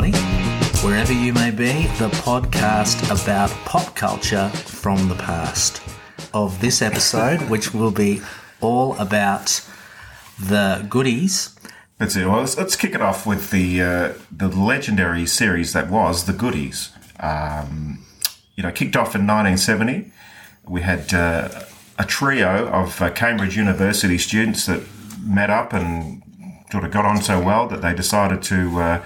everybody. Wherever you may be, the podcast about pop culture from the past. Of this episode, which will be all about the goodies. That's it. Well, let's, let's kick it off with the uh, the legendary series that was the Goodies. Um, you know, kicked off in 1970. We had uh, a trio of uh, Cambridge University students that met up and sort of got on so well that they decided to uh,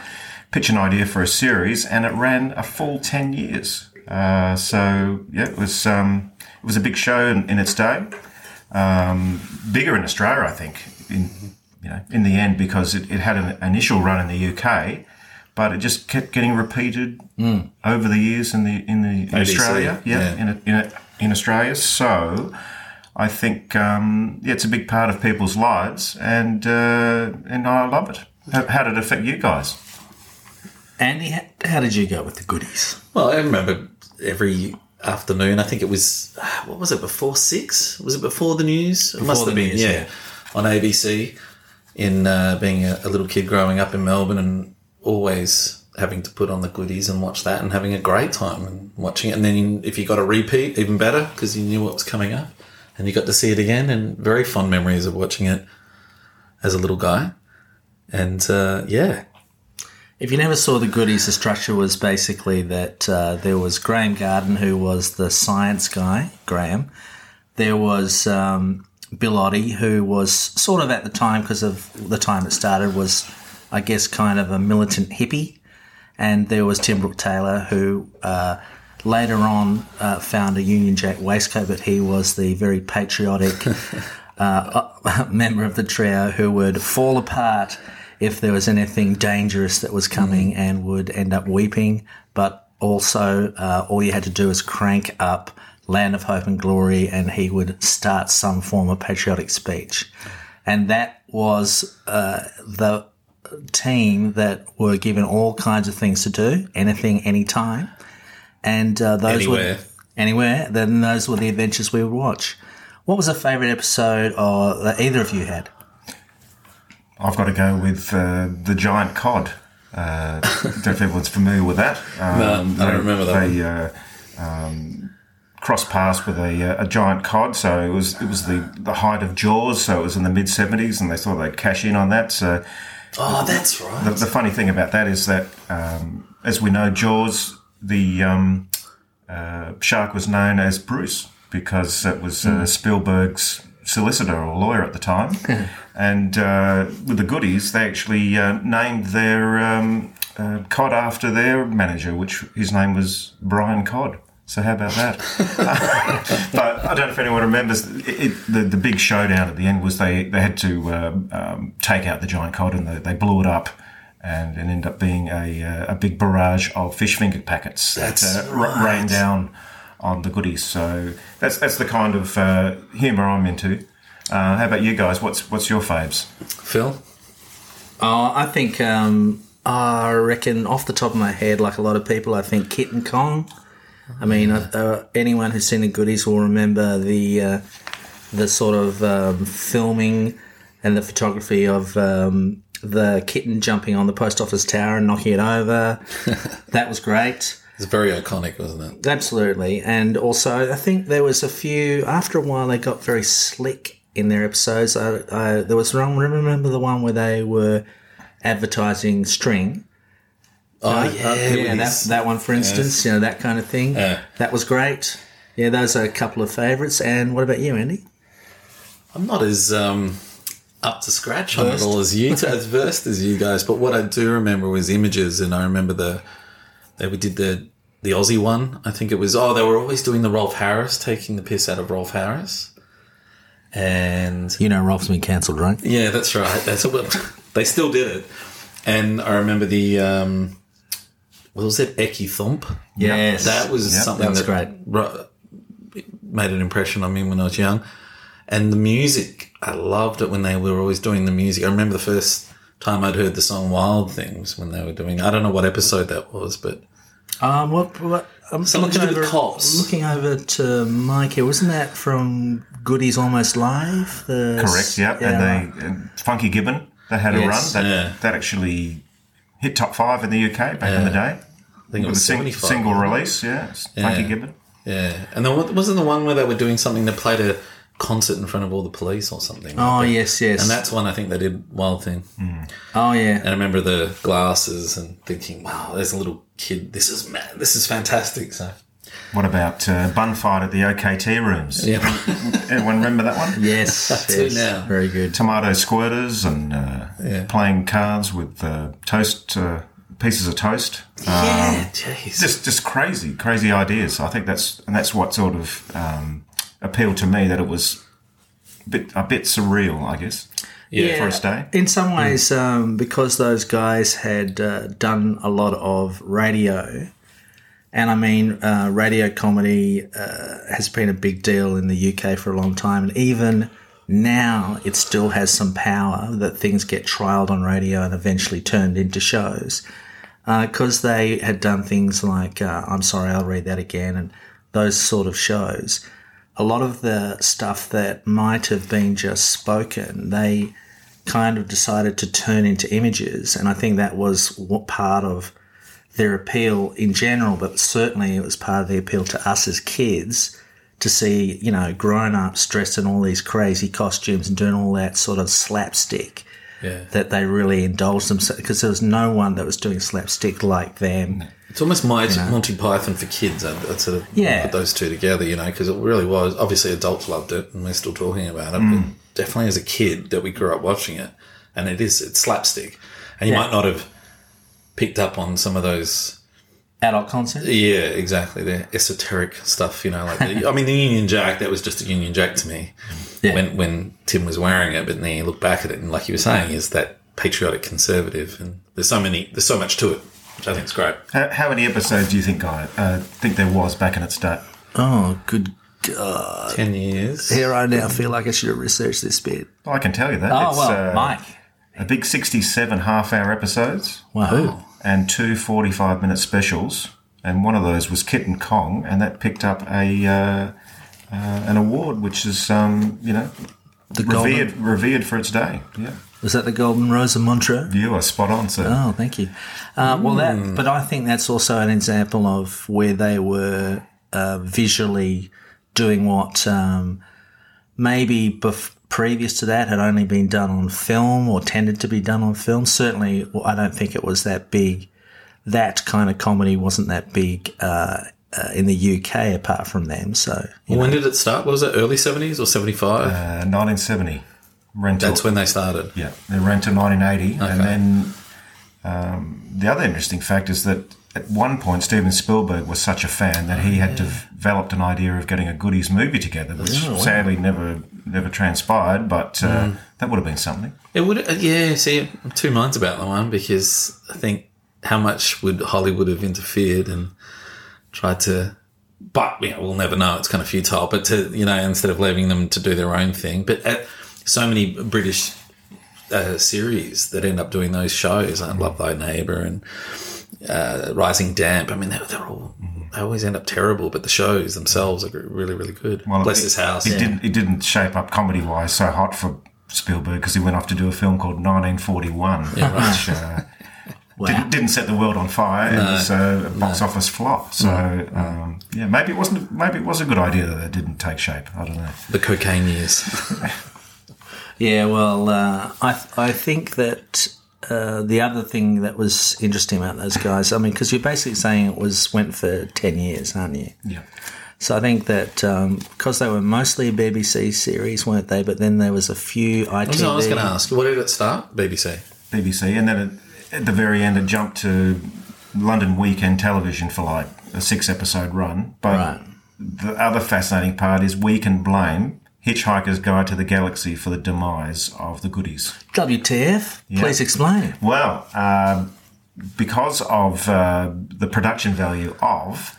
pitch an idea for a series, and it ran a full 10 years. Uh, so yeah, it was um, it was a big show in, in its day. Um, bigger in Australia, I think. In you know, in the end, because it, it had an initial run in the UK, but it just kept getting repeated over the years in the in the in Australia. Yeah, yeah. in in, in Australia. So. I think um, yeah, it's a big part of people's lives, and uh, and I love it. How, how did it affect you guys? Andy, how, did you go with the goodies? Well, I remember every afternoon. I think it was what was it before six? Was it before the news? It must the have been, news, yeah, yeah. on ABC. In uh, being a, a little kid growing up in Melbourne and always having to put on the goodies and watch that and having a great time and watching it. And then if you got a repeat, even better because you knew what was coming up and you got to see it again. And very fond memories of watching it as a little guy. And uh, yeah, If you never saw the goodies, the structure was basically that uh, there was Graeme Garden, who was the science guy, Graeme. There was um, Bill Oddie, who was sort of at the time, because of the time it started, was, I guess, kind of a militant hippie. And there was Tim Brooke Taylor, who uh, later on uh, found a Union Jack waistcoat, but he was the very patriotic uh, member of the trio who would fall apart if there was anything dangerous that was coming and would end up weeping. But also, uh, all you had to do was crank up Land of Hope and Glory, and he would start some form of patriotic speech. And that was uh, the team that were given all kinds of things to do, anything, anytime. And uh, those Anywhere. were anywhere. Then those were the adventures we would watch. What was a favourite episode or that either of you had? I've got to go with uh, the giant cod. Uh, don't know if everyone's familiar with that. Um, No, I don't remember that They uh, um, crossed paths with a, uh, a giant cod, so it was it was the, the height of Jaws, so it was in the mid seventies, and they thought they'd cash in on that. So oh, that's right. the, the funny thing about that is that, um, as we know, Jaws, the um, uh, shark was known as Bruce because it was uh, Spielberg's solicitor or lawyer at the time. and uh, with the goodies, they actually uh, named their um, uh, cod after their manager, which his name was Brian Cod. So how about that? but I don't know if anyone remembers it, it, the the big showdown at the end was they they had to um, um, take out the giant cod and they, they blew it up. And it ended up being a, uh, a big barrage of fish finger packets That's that uh, ra- rained down on the goodies. So that's that's the kind of uh, humour I'm into. Uh, how about you guys? What's what's your faves? Phil? Oh, I think um, I reckon off the top of my head, like a lot of people, I think Kitten Kong. I mean, uh, anyone who's seen the goodies will remember the uh, the sort of um, filming and the photography of um, the kitten jumping on the post office tower and knocking it over. that was great. It's very iconic, wasn't it? Absolutely. And also, I think there was a few, after a while, they got very slick in their episodes. I, I, there was one, remember the one where they were advertising string? Oh, Uh, yeah. yeah, that, that one, for instance, you know, that kind of thing. Yeah. That was great. Yeah, those are a couple of favourites. And what about you, Andy? I'm not as um, up to scratch on it all as you, as versed as you guys. But what I do remember was images, and I remember the they we did the the Aussie one. I think it was. Oh, they were always doing the Rolf Harris, taking the piss out of Rolf Harris. And You know, Rolf's been cancelled, right? yeah, that's right. That's what they still did it. And I remember the um, what was it, Ecky Thump? Yes. That was Yep. something That great. made an impression on me when I was young. And the music, I loved it when they were always doing the music. I remember the first time I'd heard the song Wild Things when they were doing, I don't know what episode that was, but Um, what, what, I'm Something to looking do with over, cops. Looking over to Mike here, wasn't that from Goodies Almost Live? The Correct. Yeah. And they and Funky Gibbon. They had Yes, a run. That yeah. that actually hit top five in the UK back in the day. I think it With was a sing- single release, yeah. It's Funky Gibbon. Yeah. And then wasn't the one where they were doing something that played a concert in front of all the police or something? Oh like yes, yes. And that's one I think they did Wild Thing. oh yeah. And I remember the glasses and thinking, wow, there's a little kid. This is mad. This is fantastic. So, What about uh, Bun Fight at the O.K. Tea rooms? yeah. Everyone remember that one? Yes, yes. now. Very good. Tomato squirters and uh, Yeah. playing cards with uh, toast uh, pieces of toast. yeah. Jeez. just just crazy, crazy ideas. I think that's and that's what sort of um, appealed to me that it was a bit a bit surreal, I guess. Yeah. for a stay. In some ways, um, because those guys had uh, done a lot of radio, and I mean, uh, radio comedy uh, has been a big deal in the UK for a long time, and even now it still has some power that things get trialed on radio and eventually turned into shows. Because they had done things like uh, I'm sorry, I'll read that again, and those sort of shows a lot of the stuff that might have been just spoken, they kind of decided to turn into images. And I think that was what part of their appeal in general, but certainly it was part of the appeal to us as kids to see, you know, grown ups dressed in all these crazy costumes and doing all that sort of slapstick Yeah. that they really indulged themselves because there was no one that was doing slapstick like them. It's almost my Monty Python for kids. I'd, I'd sort of Yeah. put those two together, you know, because it really was. Obviously, adults loved it, and we're still talking about it. Mm. But definitely, as a kid, that we grew up watching it, and it is it's slapstick, and you Yeah. might not have picked up on some of those. Adult concepts. Yeah, exactly. The esoteric stuff, you know, like the, I mean, the Union Jack. That was just a Union Jack to me Yeah. when when Tim was wearing it. But then you look back at it, and like you were saying, is that patriotic conservative, and there's so many, there's so much to it, which I think is great. How, how many episodes do you think I uh, think there was back in its day? Oh, good God. Ten years. Here I now feel like I should have researched this bit. Well, I can tell you that. Oh, it's, well, uh, Mike. A big 67 half hour episodes Wow. and two 45 minute specials. And one of those was Kitten Kong, and that picked up a uh, uh, an award, which is um, you know The revered golden, revered for its day. Yeah, was that the Golden Rose of Montreux? you are spot on, sir. Oh, thank you. Uh, well, that, but I think that's also an example of where they were uh, visually doing what um, maybe bef- previous to that had only been done on film or tended to be done on film. Certainly, well, I don't think it was that big. That kind of comedy wasn't that big uh, uh, in the UK apart from them. So, you When did it start? What was it early seventies or seventy five? Uh, 1970 rental. That's when they started. Yeah, they ran to 1980, Okay. and then um, the other interesting fact is that at one point Steven Spielberg was such a fan that he had developed an idea of getting a goodies movie together, which Oh, wow. sadly never never transpired. But uh, Mm. that would have been something. It would, uh, yeah. See, I'm two minds about the one because I think how much would Hollywood have interfered and tried to, but you know, we'll never know. It's kind of futile. But to you know, instead of leaving them to do their own thing, but uh, so many British uh, series that end up doing those shows, I Love Thy Neighbor and uh, Rising Damp. I mean, they're, they're all. They always end up terrible, but the shows themselves are really, really good. Bless This House. It didn't. It didn't shape up comedy wise so hot for Spielberg because he went off to do a film called 1941, which uh, wow. didn't, didn't set the world on fire. It was uh, a box office flop. So um, yeah, maybe it wasn't. Maybe it was a good idea that it didn't take shape. I don't know. The cocaine years. Yeah, well, uh, I I think that uh, the other thing that was interesting about those guys, I mean, because you're basically saying it was went for ten years, aren't you? Yeah. So I think that because they were mostly a BBC series, weren't they? But then there was a few ITV. I was going to ask, what did it start? BBC. BBC, and then it, at the very end, it jumped to London Weekend Television for like a six episode run. But Right. the other fascinating part is we can blame Hitchhiker's Guide to the Galaxy for the demise of the goodies. WTF? Please explain. Well, um, because of uh, the production value of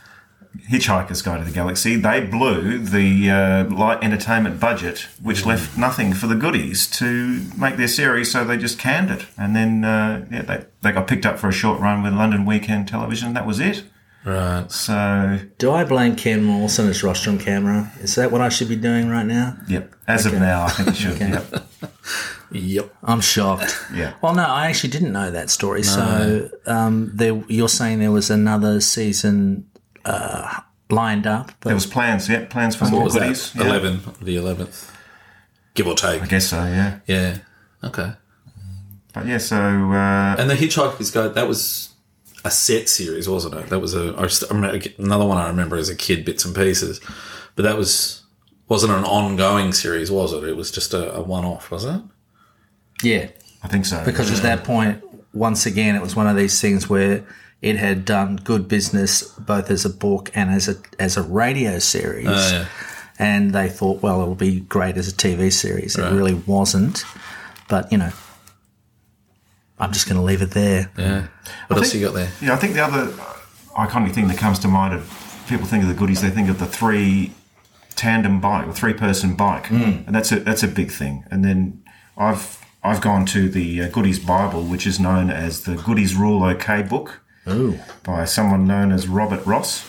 Hitchhiker's Guide to the Galaxy, they blew the uh, light entertainment budget, which left nothing for the goodies to make their series, so they just canned it. And then uh, yeah, they, they got picked up for a short run with London Weekend Television. That was it. Right. So, Do I blame Ken Mawson as rostrum camera? Is that what I should be doing right now? yep, as of now, I think it should. Yep. Yep. I'm shocked. Yeah. Well, no, I actually didn't know that story. So um, there, you're saying there was another season uh, lined up, but There was plans, yeah, plans for more was goodies. that? Yeah. Eleven, the eleventh, give or take. I guess so, yeah. Yeah. Okay. But yeah, so uh, And the Hitchhiker's Guide that was a set series, wasn't it? That was a I just, another one I remember as a kid, bits and pieces. But that was wasn't an ongoing series, was it? It was just a, a one-off, was it? yeah, I think so. because at that point, once again, it was one of these things where it had done good business both as a book and as a as a radio series. Oh, yeah. And they thought, well, it'll be great as a TV series. Right. It really wasn't, but you know, I'm just going to leave it there. Yeah. What else think- you got there? Yeah, I think the other iconic thing that comes to mind of people think of the goodies, they think of the three tandem bike, the three person bike, and that's a that's a big thing. And then I've I've gone to the uh, Goodies Bible, which is known as the Goodies Rule OK book Ooh, by someone known as Robert Ross.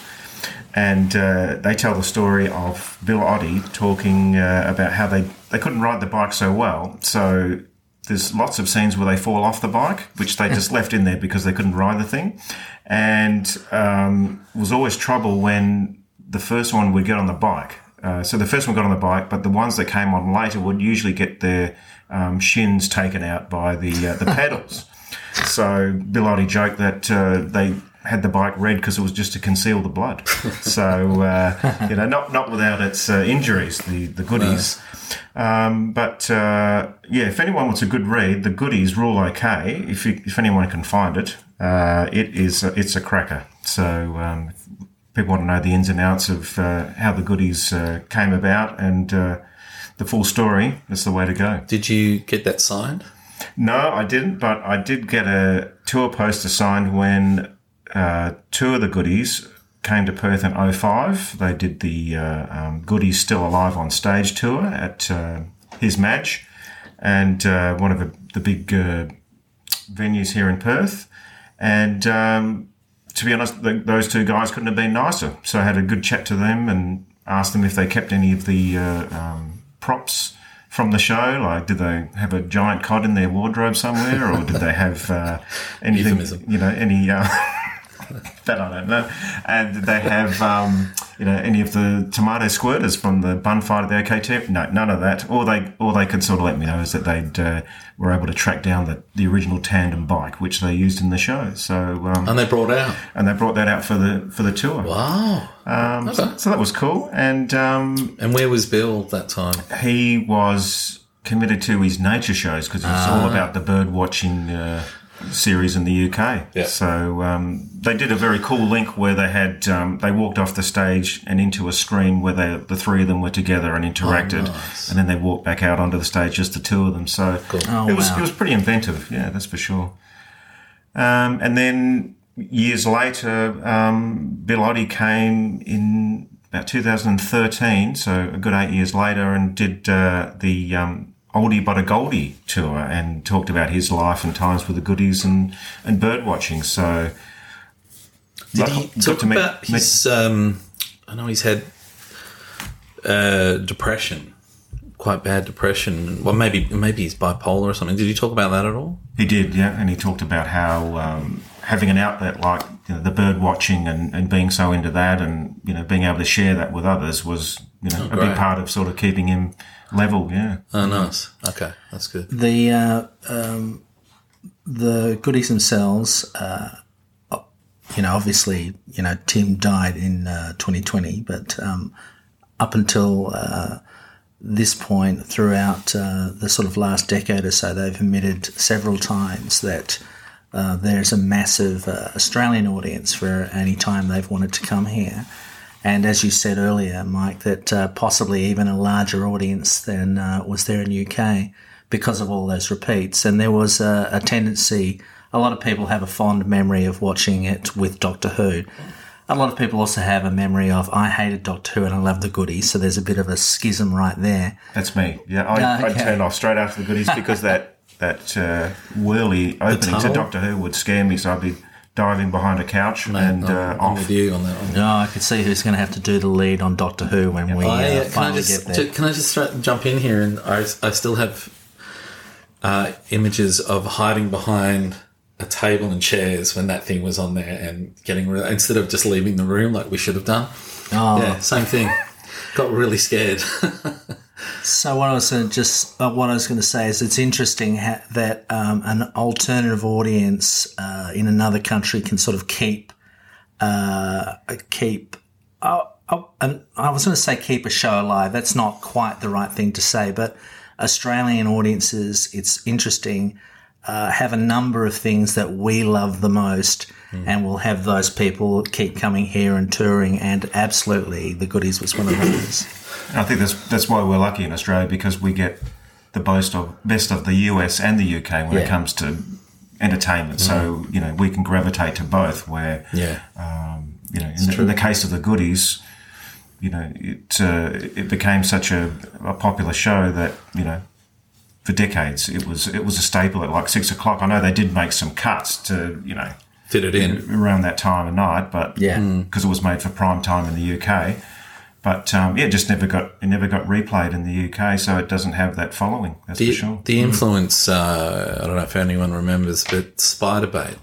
And uh, they tell the story of Bill Oddie talking uh, about how they, they couldn't ride the bike so well. So there's lots of scenes where they fall off the bike, which they just left in there because they couldn't ride the thing. And um, was always trouble when the first one would get on the bike. Uh, so the first one got on the bike, but the ones that came on later would usually get their um, shins taken out by the uh, the pedals. So Bill Oddie joked that uh, they had the bike red because it was just to conceal the blood. So uh, you know, not not without its uh, injuries, the the goodies. Um, but uh, yeah, if anyone wants a good read, the goodies rule okay. If you, if anyone can find it, uh, it is a, it's a cracker. So um, people want to know the ins and outs of uh, how the goodies uh, came about and uh, the full story. That's the way to go. Did you get that signed? No, I didn't, but I did get a tour poster signed when uh, two of the goodies came to Perth in 05. They did the uh, um, Goodies Still Alive on Stage tour at uh, His Majesty's and uh, one of the, the big uh, venues here in Perth. And um, to be honest, the, those two guys couldn't have been nicer. So I had a good chat to them and asked them if they kept any of the uh, um, props from the show. Like, did they have a giant cod in their wardrobe somewhere, or did they have uh, anything? Euphemism. You know, any. Uh, that I don't know. And did they have, um, you know, any of the tomato squirters from the bun fight at the O.K. Tea? No, none of that. All they, all they could sort of let me know is that they'd uh, were able to track down the, the original tandem bike, which they used in the show. So, um, And they brought out. and they brought that out for the for the tour. Wow. Um, so, Okay. so that was cool. And um, And where was Bill that time? he was committed to his nature shows because it's all about the bird watching uh, series in the UK. Yeah. So um, they did a very cool link where they had um, they walked off the stage and into a screen where they, the three of them were together and interacted, nice. and then they walked back out onto the stage just the two of them. So Oh, it was wow. it was pretty inventive. Yeah, that's for sure. Um, and then years later, um, Bill Oddie came in about 2013, so a good eight years later, and did uh, the um, Oldie But a Goldie tour and talked about his life and times with the goodies and, and bird watching. So, Did he talk to meet- about his? Um, I know he's had uh, depression, quite bad depression. Well, maybe maybe he's bipolar or something. Did he talk about that at all? He did, yeah, and he talked about how um, having an outlet like you know, the bird watching and, and being so into that, and you know being able to share that with others was you know a great. big part of sort of keeping him level. Yeah, Oh, nice. Okay, that's good. the uh, um, the goodies themselves, uh, you know, obviously, you know, Tim died in uh, 2020, but um, up until uh, this point, throughout uh, the sort of last decade or so, they've admitted several times that. Uh, there's a massive uh, Australian audience for any time they've wanted to come here. And as you said earlier, Mike, that uh, possibly even a larger audience than uh, was there in UK because of all those repeats. And there was a, a tendency, a lot of people have a fond memory of watching it with Doctor Who. A lot of people also have a memory of, I hated Doctor Who and I love the goodies. So there's a bit of a schism right there. that's me. Yeah, I, Ah, I'd turn off straight after the goodies because that that uh, whirly opening to? Doctor Who would scare me. So I'd be diving behind a couch and I'm, uh, off. with you on that one. No, I could see who's going to have to do the lead on Doctor Who when we I, uh, uh, can I finally just get there. can I just start, jump in here and I, I still have uh, images of hiding behind a table and chairs when that thing was on there and getting re- instead of just leaving the room like we should have done. Oh, Yeah, same thing. Got really scared. So what I was going to just uh, what I was going to say is it's interesting ha- that um, an alternative audience uh, in another country can sort of keep uh, keep. Uh, and I was going to say keep a show alive. That's not quite the right thing to say, but Australian audiences, it's interesting, uh, have a number of things that we love the most, and we'll have those people keep coming here and touring. And absolutely, the goodies was one of those. I think that's that's why we're lucky in Australia because we get the best of best of the US and the UK when Yeah. it comes to entertainment. So you know we can gravitate to both. Where yeah. um, you know, in the, in the case of the goodies, you know, it uh, it became such a, a popular show that you know, for decades it was it was a staple at like six o'clock. I know they did make some cuts to you know Fit it in. around that time of night, but Yeah. because it was made for prime time in the UK. But um, yeah, it just never got it never got replayed in the UK, so it doesn't have that following. That's The, for sure. the influence, uh, I don't know if anyone remembers, but Spiderbait,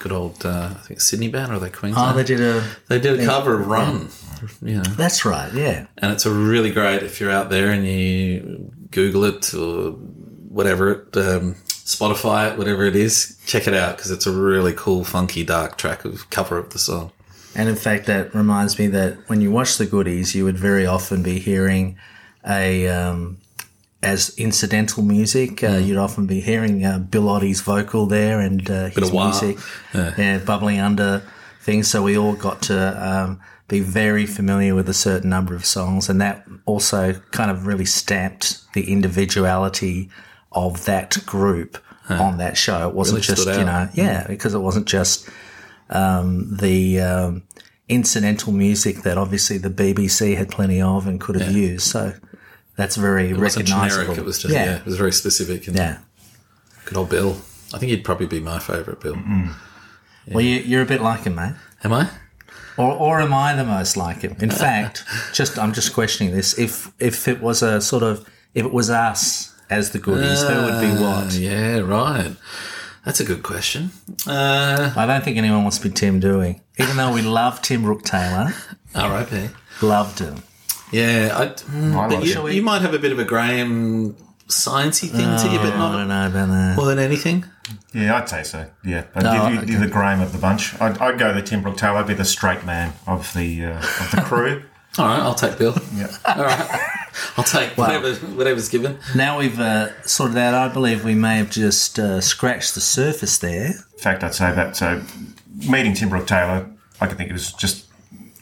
good old, uh, I think Sydney band or they Queensland? Oh, they did a. They did a cover of Run, you know, That's right. Yeah. and it's a really great if you're out there and you Google it or whatever it, um, Spotify it, whatever it is, check it out because it's a really cool, funky, dark track of cover of the song. And in fact, that reminds me that when you watch the goodies, you would very often be hearing a um, as incidental music. Uh, you'd often be hearing uh, Bill Oddie's vocal there and uh, his music, yeah. bubbling under things. So we all got to um, be very familiar with a certain number of songs, and that also kind of really stamped the individuality of that group on that show. It wasn't Really just you know, yeah, because it wasn't just um, the um, incidental music that obviously the BBC had plenty of and could have used. So that's very It recognisable. generic, it was just, yeah. it was very specific. And yeah. Good old Bill. I think he'd probably be my favourite Bill. Well, you, you're a bit like him, mate. Am I? Or, or am I the most like him? In fact, just I'm just questioning this. If if it was a sort of if it was us as the goodies, who would be Uh, what? yeah, right. That's a good question. Uh, I don't think anyone wants to be Tim Dewey, even though we love Tim Brooke Taylor, R.I.P. loved him. Yeah, I, mm, I but you, you might have a bit of a Graeme sciencey thing to you, but I not don't know about that. more than anything. Yeah, I'd say so. Yeah, but No, if you, okay. you're the Graeme of the bunch. I'd, I'd go the Tim Brooke Taylor. I'd be the straight man of the uh, of the crew. All right, I'll take Bill. yeah. All right, I'll take whatever whatever's given. Now we've uh, sorted out. I believe we may have just uh, scratched the surface there. In fact, I'd say that. So, meeting Tim Brooke Taylor, I could think it was just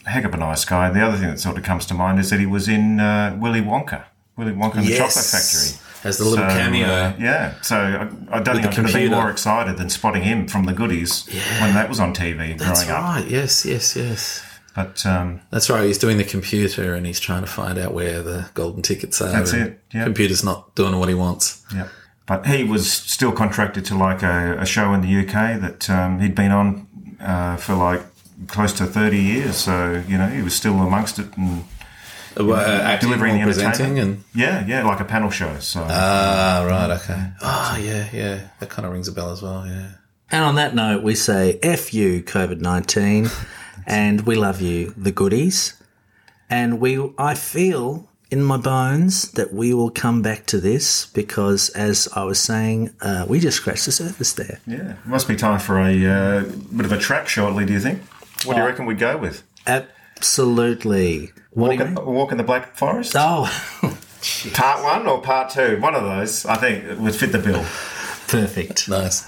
a heck of a nice guy. The other thing that sort of comes to mind is that he was in uh, Willy Wonka, Willy Wonka and the Chocolate Factory. As the little So, cameo. uh, yeah, so I, I don't think I could have been computer. more excited than spotting him from the goodies when that was on TV That's growing up. right. Yes, yes, yes. But um, That's right. He's doing the computer and he's trying to find out where the golden tickets are. That's and it, yeah. Computer's not doing what he wants. yeah, but he was still contracted to like a, a show in the UK that um, he'd been on uh, for like close to thirty years. So you know he was still amongst it and Uh, acting delivering or the presenting entertainment. and yeah, yeah, like a panel show. So ah, right, okay. Ah, yeah, yeah. That kind of rings a bell as well. Yeah. And on that note, we say F you, COVID 19, and we love you, the goodies. And we, I feel in my bones that we will come back to this because, as I was saying, uh, we just scratched the surface there. yeah, it must be time for a uh, bit of a track shortly. Do you think? What do you reckon we go with? Absolutely. What Walk do you in, mean? walk in the Black Forest? Oh, Part one or part two? One of those, I think, would fit the bill. perfect. Nice.